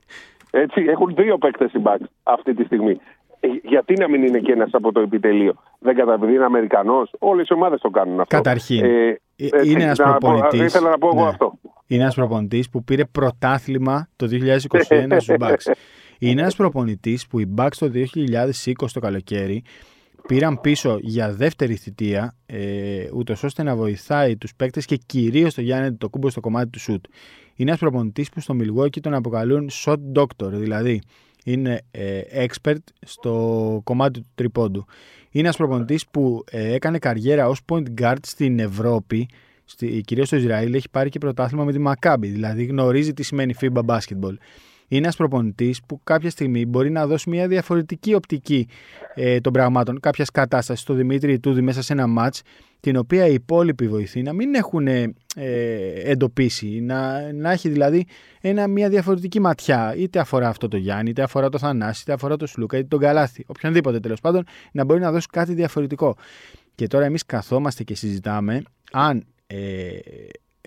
Έτσι, έχουν δύο παίκτες οι Bucks αυτή τη στιγμή. Ε, γιατί να μην είναι και ένας από το επιτελείο; Δεν καταλαβαίνει, είναι Αμερικανός. Όλες οι ομάδες το κάνουν αυτό. Καταρχήν, Ε, Ε, έτσι, είναι ένας να πω- προπονητής. Ήθελα να πω εγώ Ναι. αυτό. Είναι ένας προπονητής που πήρε πρωτάθλημα το 2021 στους Bucks. Είναι ένας προπονητής που οι Bucks το 2020 το καλοκαίρι πήραν πίσω για δεύτερη θητεία, ε, ούτως ώστε να βοηθάει τους παίκτες και κυρίως το Γιάννη το κούμπο στο κομμάτι του σουτ. Είναι ένας προπονητής που στο Milwaukee τον αποκαλούν shot doctor, δηλαδή είναι ε, expert στο κομμάτι του τριπώντου. Είναι ένας προπονητής που ε, έκανε καριέρα ως point guard στην Ευρώπη, στη, κυρίως στο Ισραήλ, έχει πάρει και πρωτάθλημα με τη Maccabi, δηλαδή γνωρίζει τι σημαίνει FIBA basketball. Είναι ένας προπονητής που κάποια στιγμή μπορεί να δώσει μια διαφορετική οπτική ε, των πραγμάτων, κάποιας κατάστασης. Στο Δημήτρη Ιτούδη μέσα σε ένα ματ, την οποία οι υπόλοιποι βοηθοί να μην έχουν ε, εντοπίσει, να, να έχει δηλαδή ένα, μια διαφορετική ματιά, είτε αφορά αυτό το Γιάννη, είτε αφορά το Θανάση, είτε αφορά το Σλούκα, είτε τον Καλάθι, οποιονδήποτε τέλος πάντων, να μπορεί να δώσει κάτι διαφορετικό. Και τώρα εμείς καθόμαστε και συζητάμε αν ε,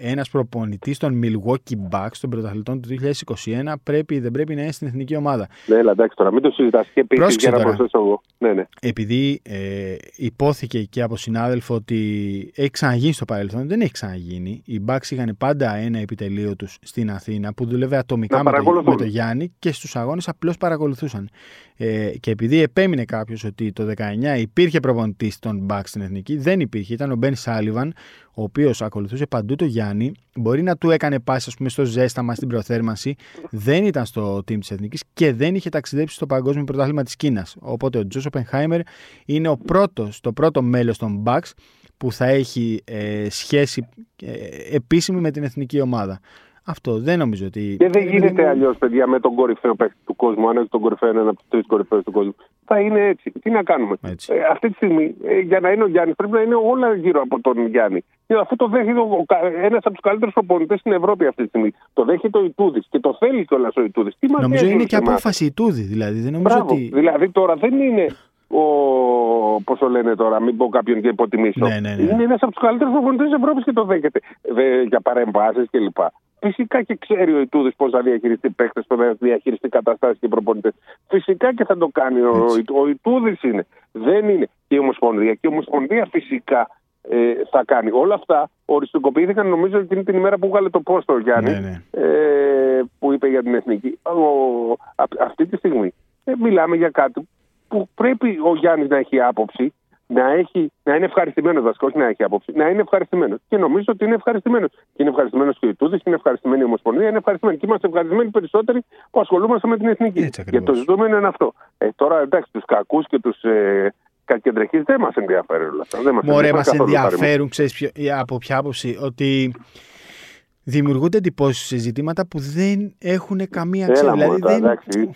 ένας προπονητής των Milwaukee Bucks των πρωταθλητών του 2021 πρέπει ή δεν πρέπει να είναι στην εθνική ομάδα. Ναι, έλα, εντάξει τώρα, μην το συζητάς και επίσης Πρόσεξε για να τώρα. προσθέσω εγώ. Ναι, ναι. Επειδή ε, υπόθηκε και από συνάδελφο ότι έχει ξαναγίνει στο παρελθόν, δεν έχει ξαναγίνει. Οι Bucks είχαν πάντα ένα επιτελείο τους στην Αθήνα που δούλευε ατομικά Να με το, παρακολουθούν. με το Γιάννη και στους αγώνες απλώς παρακολουθούσαν. Ε, και επειδή επέμεινε κάποιος ότι το 19 υπήρχε προπονητής των Bucks στην εθνική, δεν υπήρχε. Ήταν ο Μπεν Σάλιβαν, ο οποίος ακολουθούσε παντού το Γιάννη. Μπορεί να του έκανε πάση, ας πούμε, στο ζέσταμα στην προθέρμανση. Δεν ήταν στο team της εθνικής και δεν είχε ταξιδέψει στο παγκόσμιο πρωτάθλημα της Κίνας. Οπότε ο Τζος Οπενχάιμερ είναι ο πρώτος, το πρώτο μέλος των Bucks που θα έχει ε, σχέση ε, επίσημη με την εθνική ομάδα. Αυτό δεν νομίζω ότι. Και δεν Ε, γίνεται παιδί μου, αλλιώς, παιδιά, με τον κορυφαίο παίκτη του κόσμου. Αν έχεις τον κορυφαίο, ένα από τους τρεις κορυφαίους του κόσμου. Θα είναι έτσι. Τι να κάνουμε; Έτσι. Ε, αυτή τη στιγμή, ε, για να είναι ο Γιάννης, πρέπει να είναι όλα γύρω από τον Γιάννη. Και αφού το δέχεται ένας από τους καλύτερους προπονητέ στην Ευρώπη αυτή τη στιγμή. Το δέχεται ο Ιτούδης και το θέλει κιόλας ο Ιτούδης. Τι μας Νομίζω νοιάζει είναι όλους και εμάς; απόφαση τούδη. Δηλαδή δεν νομίζω Μπράβο. ότι. Δηλαδή τώρα δεν είναι ο. Πώς το λένε τώρα, μην πω κάποιον και υποτιμήσω. Ναι, ναι, ναι. Είναι ένας από τους καλύτερους προπονητέ της Ευρώπης και το δέχεται. Δε, για παρεμβάσει κλπ. Φυσικά και ξέρει ο Ιτούδης πώς θα διαχειριστεί παίχτε, πώ θα διαχειριστεί καταστάσεις και προπονητές. Φυσικά και θα το κάνει. Ο, Έτσι. ο Ιτούδης είναι. Δεν είναι. Και η Ομοσπονδία. Και η Ομοσπονδία φυσικά ε, θα κάνει. Όλα αυτά οριστικοποιήθηκαν νομίζω εκείνη την ημέρα που βγάλε το πόστο ο Γιάννη Ναι, ναι. ε, που είπε για την εθνική. Ο, α, αυτή τη στιγμή ε, μιλάμε για κάτι που πρέπει ο Γιάννης να έχει άποψη, να, έχει, να είναι ευχαριστημένος βασικά, όχι να έχει άποψη, να είναι ευχαριστημένος. Και νομίζω ότι είναι ευχαριστημένος. Και είναι ευχαριστημένος και ο Ιτούδης, και είναι ευχαριστημένη η Ομοσπονδία, είναι ευχαριστημένη. Και είμαστε ευχαριστημένοι περισσότεροι που ασχολούμαστε με την εθνική. Έτσι ακριβώς. και το ζητούμενο είναι αυτό. Ε, τώρα εντάξει, τους κακούς και τους ε, κακεντρεχείς δεν μας ενδιαφέρουν όλα αυτά. Δεν μας Μωρέ, μας καθόλου, Χάρη μου. ενδιαφέρουν, ξέρεις από ποια άποψη, ότι δημιουργούνται εντυπώσεις σε ζητήματα που δεν έχουν καμία αξία. Έλα, δηλαδή μωρέ, τώρα, δεν... εντάξει.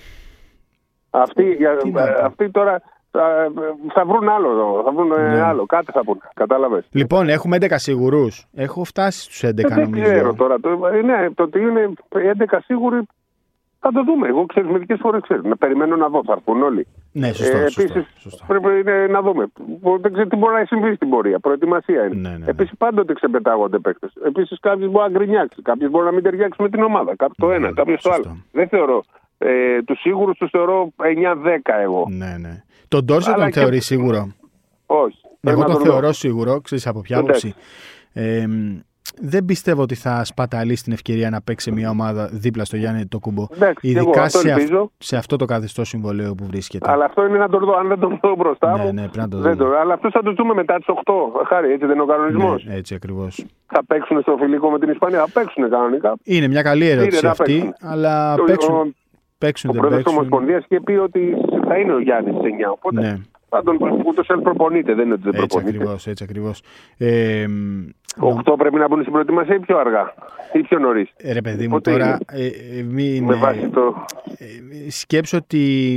Αυτοί, για- Τι να πω. αυτοί τώρα θα, θα βρουν άλλο, εδώ, θα βρουν ε, Ναι. άλλο, κάτι θα πούν. Κατάλαβες. Λοιπόν, έχουμε 11 σίγουρους. Έχω φτάσει στους 11 δεν νομίζω. ξέρω τώρα. Το, ε, ναι, το ότι είναι 11 σίγουροι θα το δούμε. Εγώ ξέρω μερικές φορές ξέρω. Να περιμένω να δω, θα έρθουν όλοι. Ναι, σωστό. σωστό, επίσης, σωστό. πρέπει είναι, να δούμε. Δεν ξέρω τι μπορεί να συμβεί στην πορεία. Προετοιμασία είναι. Ναι, ναι, ναι. Επίση, πάντοτε ξεπετάγονται παίκτες. Επίσης, κάποιο μπορεί να γκρινιάξει. Κάποιο μπορεί να μην ταιριάξει με την ομάδα. Κάποιο το Ναι, ένα, κάποιο το σωστό. άλλο. Δεν θεωρώ. Ε, τους σίγουρους τους θεωρώ 9-10 εγώ. Ναι, ναι. Τον Ντόρσε Αλλά τον και- θεωρείς σίγουρο; Όχι. Πρέπει Εγώ να τον δω. θεωρώ σίγουρο, ξέρεις από ποια Εντάξει. άποψη. Ε, μ, δεν πιστεύω ότι θα σπαταλείς την ευκαιρία να παίξει μια ομάδα δίπλα στο Γιάννη το κουμπό. Εντάξει, και εγώ Ειδικά αυτό σε, αυ- ελπίζω. σε αυτό το καθεστώς συμβολέου που βρίσκεται. Αλλά αυτό είναι να το δω. Αν δεν το δω μπροστά Ναι, μου. ναι, πρέπει να το δεν δούμε. Αλλά αυτό θα το δούμε μετά τις 8. Χάρη, έτσι δεν είναι ο κανονισμός. Ναι, έτσι ακριβώς. Θα παίξουν στο φιλικό με την Ισπανία. Θα παίξουν κανονικά. Είναι μια καλή ερώτηση να αυτή, παίξουν. αλλά Ο- παίξουν, ο- παίξουν Ο δεν πρόεδρο της παίξουν. Ομοσπονδίας είχε πει ότι θα είναι ο Γιάννης στι 9. Οπότε Ναι. θα τον ούτως ή άλλως προπονείται. Δεν είναι ότι δεν Έτσι προπονείται. ακριβώς, έτσι ακριβώς. Ε, μ, νο- 8 πρέπει να μπουν στην προετοιμασία ή πιο αργά ή πιο νωρίς. ε, ρε παιδί μου, Οπότε τώρα είναι. ε, ε, μην, Με ε, βάση το. ε, σκέψω ότι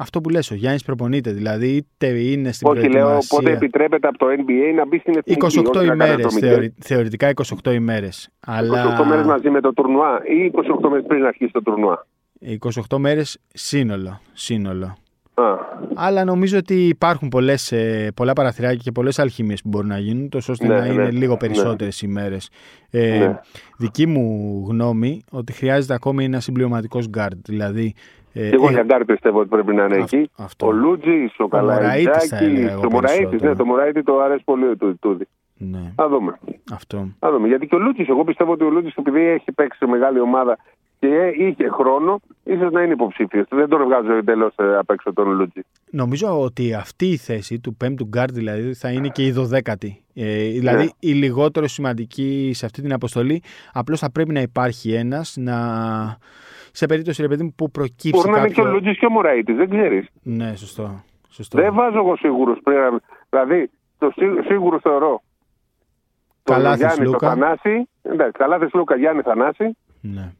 αυτό που λες, ο Γιάννης προπονείται. Δηλαδή, είτε είναι στην Όχι, λέω πότε επιτρέπεται από το NBA να μπει στην εθνική. 28 ημέρες. Θεωρη, θεωρητικά 28 ημέρες. Αλλά... 28 μέρε μαζί με το τουρνουά ή 28 μέρε πριν αρχίσει το τουρνουά. 28 μέρες σύνολο. σύνολο. Αλλά νομίζω ότι υπάρχουν πολλές, ε, πολλά παραθυράκια και πολλές αλχημίες που μπορούν να γίνουν, τόσο ώστε Ναι, να είναι ναι, λίγο ναι. περισσότερες ημέρες. Ε, Ναι. Δική μου γνώμη ότι χρειάζεται ακόμη ένα συμπληρωματικός guard. Δηλαδή, ε, Και εγώ ε, για γκάρ πιστεύω ότι πρέπει να είναι Αυτό- εκεί. αυτό. Ο Λούντζης, ο Μωραΐτης θα έλεγα Καλαϊτζάκη. εγώ Το Μωραΐτης, περισσότερο. ναι, το Μωραΐτη του αρέσει πολύ του Ιτούδη. ναι, Θα δούμε. αυτό. Θα δούμε. Γιατί και ο Λούντζης, εγώ πιστεύω ότι ο Λούντζης, επειδή έχει παίξει σε μεγάλη ομάδα και είχε χρόνο, ίσως να είναι υποψήφιος. Δεν τον βγάζω εντελώς απ' έξω τον Λούντζη. Νομίζω ότι αυτή η θέση του πέμπτου guard δηλαδή θα είναι και η δωδέκατη. Ε, δηλαδή Ναι. η λιγότερο σημαντική σε αυτή την αποστολή. Απλώς θα πρέπει να υπάρχει ένας να... σε περίπτωση ρε παιδί μου που προκύψει Μπορεί να είναι κάποιο... και ο Λούτζη και ο Μωραήτη, δεν ξέρεις. Ναι, σωστό. σωστό. Δεν βάζω εγώ σίγουρο πριν. Δηλαδή, το σί- σίγουρο θεωρώ. Τον Καλάθης Γιάννη, το Λούκα. Θανάση. Εντάξει, Καλάθης Λούκα, Γιάννη Θανάση. Ναι.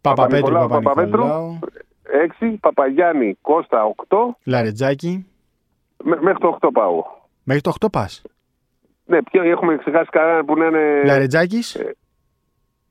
Παπαπέτρου, Παπα-Νικολάου, Παπα-Νικολάου, 6. Παπαγιάννη Κώστα 8. Λαρετζάκη. Μέ- μέχρι το 8 πάω. εγώ. Μέχρι το 8 πας. Ναι, ποιο, έχουμε ξεχάσει κανένα που να είναι. Λαρεντζάκης.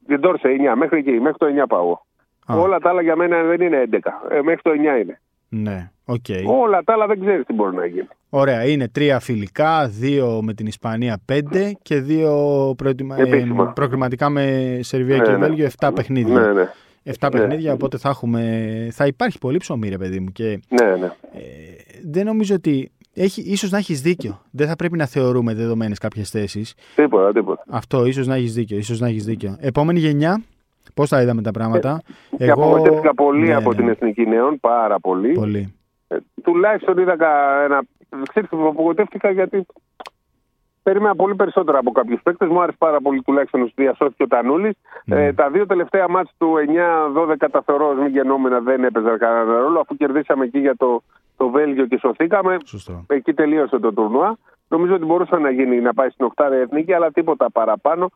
Ντόρσεϊ 9. Μέχρι εκεί, μέχρι το 9 πάω. εγώ. Α. Όλα τα άλλα για μένα δεν είναι 11. Ε, μέχρι το 9 είναι. Ναι, οκ. Όλα τα άλλα δεν ξέρει τι μπορεί να γίνει. Ωραία, είναι τρία φιλικά, δύο με την Ισπανία πέντε και δύο προετοιμα... ε, Επίσημα. προκριματικά με Σερβία Ναι, και ναι. Βέλγιο, 7 παιχνίδια. Ναι, ναι. 7 Ναι. παιχνίδια, οπότε θα, έχουμε... θα υπάρχει πολύ ψωμί, ρε παιδί μου. Και Ναι, ναι. ε, δεν νομίζω ότι. Έχει, ίσως να έχεις δίκιο. Δεν θα πρέπει να θεωρούμε δεδομένες κάποιες θέσεις. Τίποτα, τίποτα. Αυτό, ίσως να έχεις δίκιο. Ίσως να έχεις δίκιο. Επόμενη γενιά, πώς τα είδαμε τα πράγματα. Και απογοητεύτηκα πολύ ναι, από ναι, την Εθνική Νέων, πάρα πολύ. Πολύ. Ε, τουλάχιστον είδα κα- ένα. Ξέρετε, απογοητεύτηκα γιατί περίμενα πολύ περισσότερα από κάποιους παίκτες. Μου άρεσε πάρα πολύ τουλάχιστον ότι διασώθηκε ο Τανούλης. Ναι. Ε, τα δύο τελευταία μάτια του 9-12 τα θεωρώ ως μη γενόμενα δεν έπαιζαν κανένα ρόλο. Αφού κερδίσαμε εκεί για το, το Βέλγιο και σωθήκαμε, Σωστό. εκεί τελείωσε το τουρνουά. Νομίζω ότι μπορούσε να γίνει να πάει στην οκτάδα εθνική, αλλά τίποτα παραπάνω.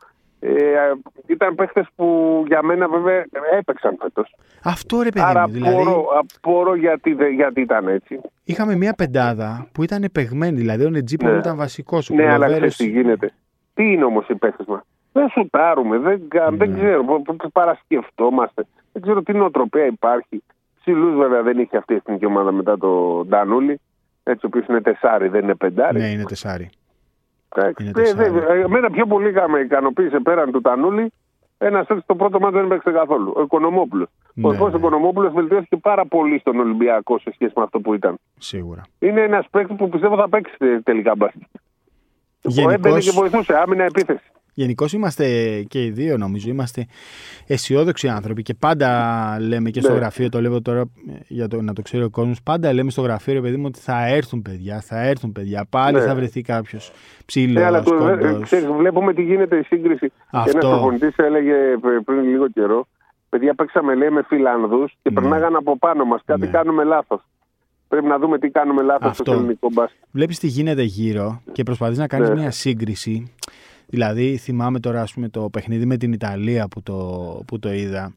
Ε, ήταν παίχτε που για μένα βέβαια έπαιξαν φέτος. Αυτό ρε παιδί Άρα μου. Δηλαδή, απορώ, απορώ γιατί, δε- γιατί ήταν έτσι. είχαμε μια πεντάδα που ήταν επεγμένη. Δηλαδή, ο Νετζίπο Ναι. ήταν βασικός. Ο Ναι, αλλά Κολοβέρος- ξέρεις τι γίνεται. Τι είναι όμως οι παίχτε μας; Δεν σουτάρουμε, δεν, κα- Ναι. δεν ξέρω πο- πο- παρασκεφτόμαστε. Δεν ξέρω τι νοοτροπία υπάρχει. Ψηλούς βέβαια δεν είχε αυτή η εθνική ομάδα μετά το Ντανούλη. Έτσι, ο οποίος είναι τεσάρι, δεν είναι πεντάρι. Ναι, είναι τεσάρι. Εμένα πιο πολύ με ικανοποίησε πέραν του Τανούλη ένα παίκτη το πρώτο μάτι δεν έπαιξε καθόλου. Ο Οικονομόπουλος. Ναι, ο Εφός ναι. Οικονομόπουλος βελτιώθηκε πάρα πολύ στον Ολυμπιακό σε σχέση με αυτό που ήταν. Σίγουρα. Είναι ένας παίκτης που πιστεύω θα παίξει τελικά μπάσκετ. Γενικώς- Έμπαινε και βοηθούσε, άμυνα επίθεση. Γενικώς είμαστε και οι δύο, νομίζω. Είμαστε αισιόδοξοι άνθρωποι και πάντα λέμε και στο Ναι. γραφείο, το λέω τώρα ε, για το, να το ξέρει ο κόσμος. Πάντα λέμε στο γραφείο, ρε παιδί μου, ότι θα έρθουν παιδιά, θα έρθουν παιδιά. Πάλι Ναι. θα βρεθεί κάποιος ψήλο, Ναι, αλλά το, ε, κοντός. ξέρεις, βλέπουμε τι γίνεται η σύγκριση. Αυτό. Ένας προπονητής έλεγε π- πριν λίγο καιρό, παιδιά παίξαμε λέει με Φιλανδού και Ναι. περνάγαν από πάνω μας. Κάτι Ναι. κάνουμε λάθος. Πρέπει να δούμε τι κάνουμε λάθος Αυτό. στο ελληνικό μπάσκετ. Βλέπεις τι γίνεται γύρω και προσπαθείς να κάνεις Ναι. μια σύγκριση. Δηλαδή, θυμάμαι τώρα ας πούμε, το παιχνίδι με την Ιταλία που το, που το είδα.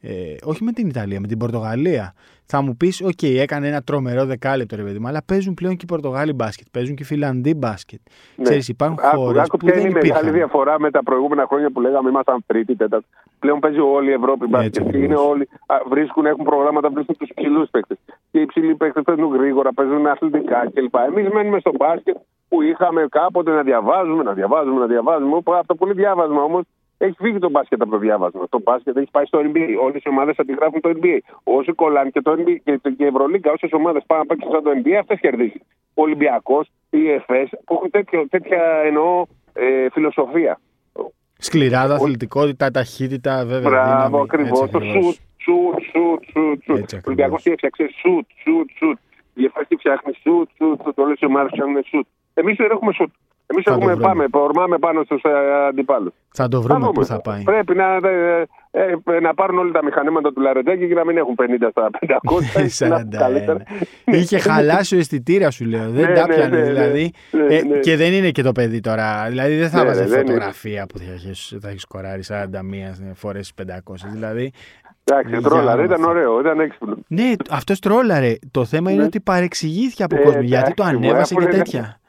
Ε, όχι με την Ιταλία, με την Πορτογαλία. Θα μου πεις, OK, έκανε ένα τρομερό δεκάλεπτο ρε παιδί μου, αλλά παίζουν πλέον και οι Πορτογάλοι μπάσκετ, παίζουν και οι Φιλανδοί μπάσκετ. Ναι. Ξέρεις, υπάρχουν Άκου- χώρες άκου που ποια δεν είναι η μεγάλη υπήρχαν. διαφορά με τα προηγούμενα χρόνια που λέγαμε ήμασταν τρίτη, τέταρτη. Πλέον παίζει όλη η Ευρώπη μπάσκετ. Έτσι Και είναι ακριβώς. όλοι, α, βρίσκουν, έχουν προγράμματα, βρίσκουν τους ψηλούς παίκτες. Και οι ψηλοί παίκτες παίζουν γρήγορα, παίζουν αθλητικά κλπ. Εμείς μένουμε στο μπάσκετ που είχαμε κάποτε να διαβάζουμε, να διαβάζουμε, να διαβάζουμε. Όπου Αυτό πολύ διάβασμα όμως έχει φύγει το μπάσκετ από το διάβασμα. Το μπάσκετ έχει πάει στο NBA. Όλες οι ομάδες αντιγράφουν το NBA. Όσοι κολλάνε και το NBA και, και η Ευρωλίγκα, όσες ομάδες πάνε να παίξουν σαν το NBA, αυτές κερδίζουν. Ο Ολυμπιακός, η ΕΦΕΣ, που έχουν τέτοιο, τέτοια εννοώ ε, φιλοσοφία. Σκληράδα, αθλητικότητα, ταχύτητα, βέβαια. Μπράβο, δύναμη. ακριβώς. Έτσι Το ακριβώς. σουτ, σουτ, σουτ, σουτ, σουτ. Έτσι Ο Ολυμπιακό τι έφτιαξε, σουτ, σουτ, σουτ. Η ΕΦΕΣ τι φτιάχνει, σουτ, σουτ, σουτ. Όλες οι ομάδες φτιάχνουν σουτ. Εμείς δεν έχουμε σουτ. Εμείς Θα το έχουμε βρούμε. πάμε, ορμάμε πάνω στους αντιπάλους. Θα το βρούμε πού θα πάει. Πρέπει να, ε, ε, να πάρουν όλα τα μηχανήματα του Λαρετζάκη και να μην έχουν 50 στα 500. να είναι 41. καλύτερα. Είχε χαλάσει ο αισθητήρα σου, λέω. Δεν Ναι, τα ναι, πιάνε, ναι, ναι. δηλαδή. Ναι, Ε, ναι. Και δεν είναι και το παιδί τώρα. Δηλαδή δεν θα Ναι, βάζεις ναι, δεν είναι. φωτογραφία που θα έχεις, θα έχεις σκοράρει 41 φορές 500. Δηλαδή Εντάξει, Για τρόλαρε, να ήταν μάθω. ωραίο, ήταν έξυπνο. Ναι, αυτός τρόλαρε. Το θέμα είναι Ναι. ότι παρεξηγήθηκε από Ε, κόσμο γιατί το εντάξει, ανέβασε μου, και αφού είναι- τέτοια.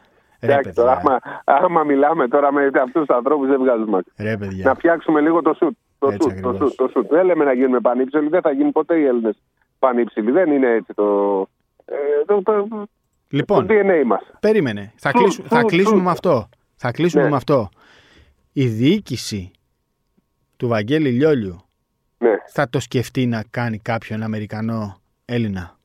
Ρε Εντάξει, τώρα, παιδιά, άμα, άμα μιλάμε τώρα με αυτούς τους ανθρώπους, δεν βγάζουμε άκρη. ρε Να παιδιά. φτιάξουμε λίγο το σουτ. Το Έτσι σουτ, το ακριβώς. σουτ, το σουτ. Δεν λέμε να γίνουμε πανύψηλοι, δεν θα γίνουν ποτέ οι Έλληνες πανύψηλοι. Δεν είναι έτσι το, ε, το, το, το Λοιπόν, DNA μας. περίμενε. Θα, Σου, κλείσου- θα σου, κλείσουμε σου. με αυτό. Θα κλείσουμε Ναι. με αυτό. Η διοίκηση του Βαγγέλη Λιόλιου Ναι. θα το σκεφτεί να κάνει κάποιον Αμερικανό Έλληνα;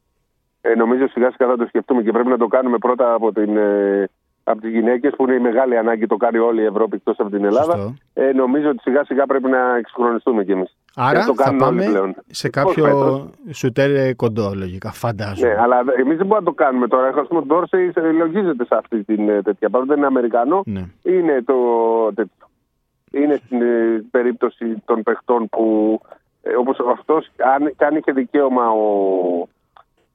Ε, νομίζω σιγά σιγά θα το σκεφτούμε και πρέπει να το κάνουμε πρώτα από, την, ε, από τις γυναίκες που είναι η μεγάλη ανάγκη, το κάνει όλη η Ευρώπη εκτός από την Ελλάδα. Σωστό. Ε, νομίζω ότι σιγά σιγά πρέπει να εξυγχρονιστούμε κι εμείς. Άρα το θα κάνουν όλοι πάμε πλέον. σε Πώς κάποιο φέτος; σουτέρ ε, κοντό, λογικά. Φαντάζομαι. Ναι, αλλά εμείς δεν μπορούμε να το κάνουμε τώρα. Α πούμε, ο Ντόρσεϊ λογίζεται σε αυτή την ε, τέτοια. Παρότι δεν είναι Αμερικανό, Ναι. είναι το τέτοιο. Είναι στην ε, περίπτωση των παιχτών που ε, όπως αυτός αν, και αν είχε δικαίωμα ο,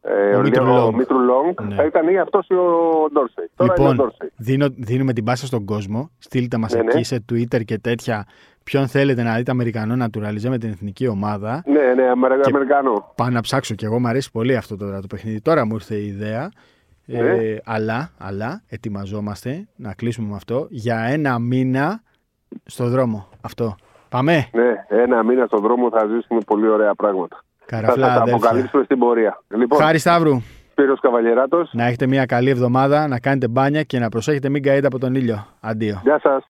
ε, Ο Μήτρου Λο- Λονγκ. Μήτρου Λονγκ Ναι. θα ήταν ή αυτός ή ο Ντόρσεϊ. Τώρα είναι ο Λοιπόν, Ντόρσεϊ. δίνω, δίνουμε την πάσα στον κόσμο. Στείλτε μας Ναι, ναι. εκεί σε Twitter και τέτοια ποιον θέλετε να δείτε Αμερικανό νατουραλιζέ με την εθνική ομάδα. Ναι, ναι, Αμερικα- Και- Αμερικανό. Πάω να ψάξω και εγώ, μου αρέσει πολύ αυτό τώρα το παιχνίδι. Τώρα μου ήρθε η ιδέα. Ε, Ναι. αλλά, αλλά ετοιμαζόμαστε να κλείσουμε με αυτό για ένα μήνα στο δρόμο. Αυτό. Πάμε. Ναι, ένα μήνα στον δρόμο θα ζήσουμε πολύ ωραία πράγματα. Θα, Καραφλά, θα τα αδέλφια. αποκαλύψουμε στην πορεία. Λοιπόν, Χάρη Σταύρου. Σπύρος Καβαλιεράτος, Να έχετε μια καλή εβδομάδα, να κάνετε μπάνια και να προσέχετε μην καείτε από τον ήλιο. Αντίο. γεια σας.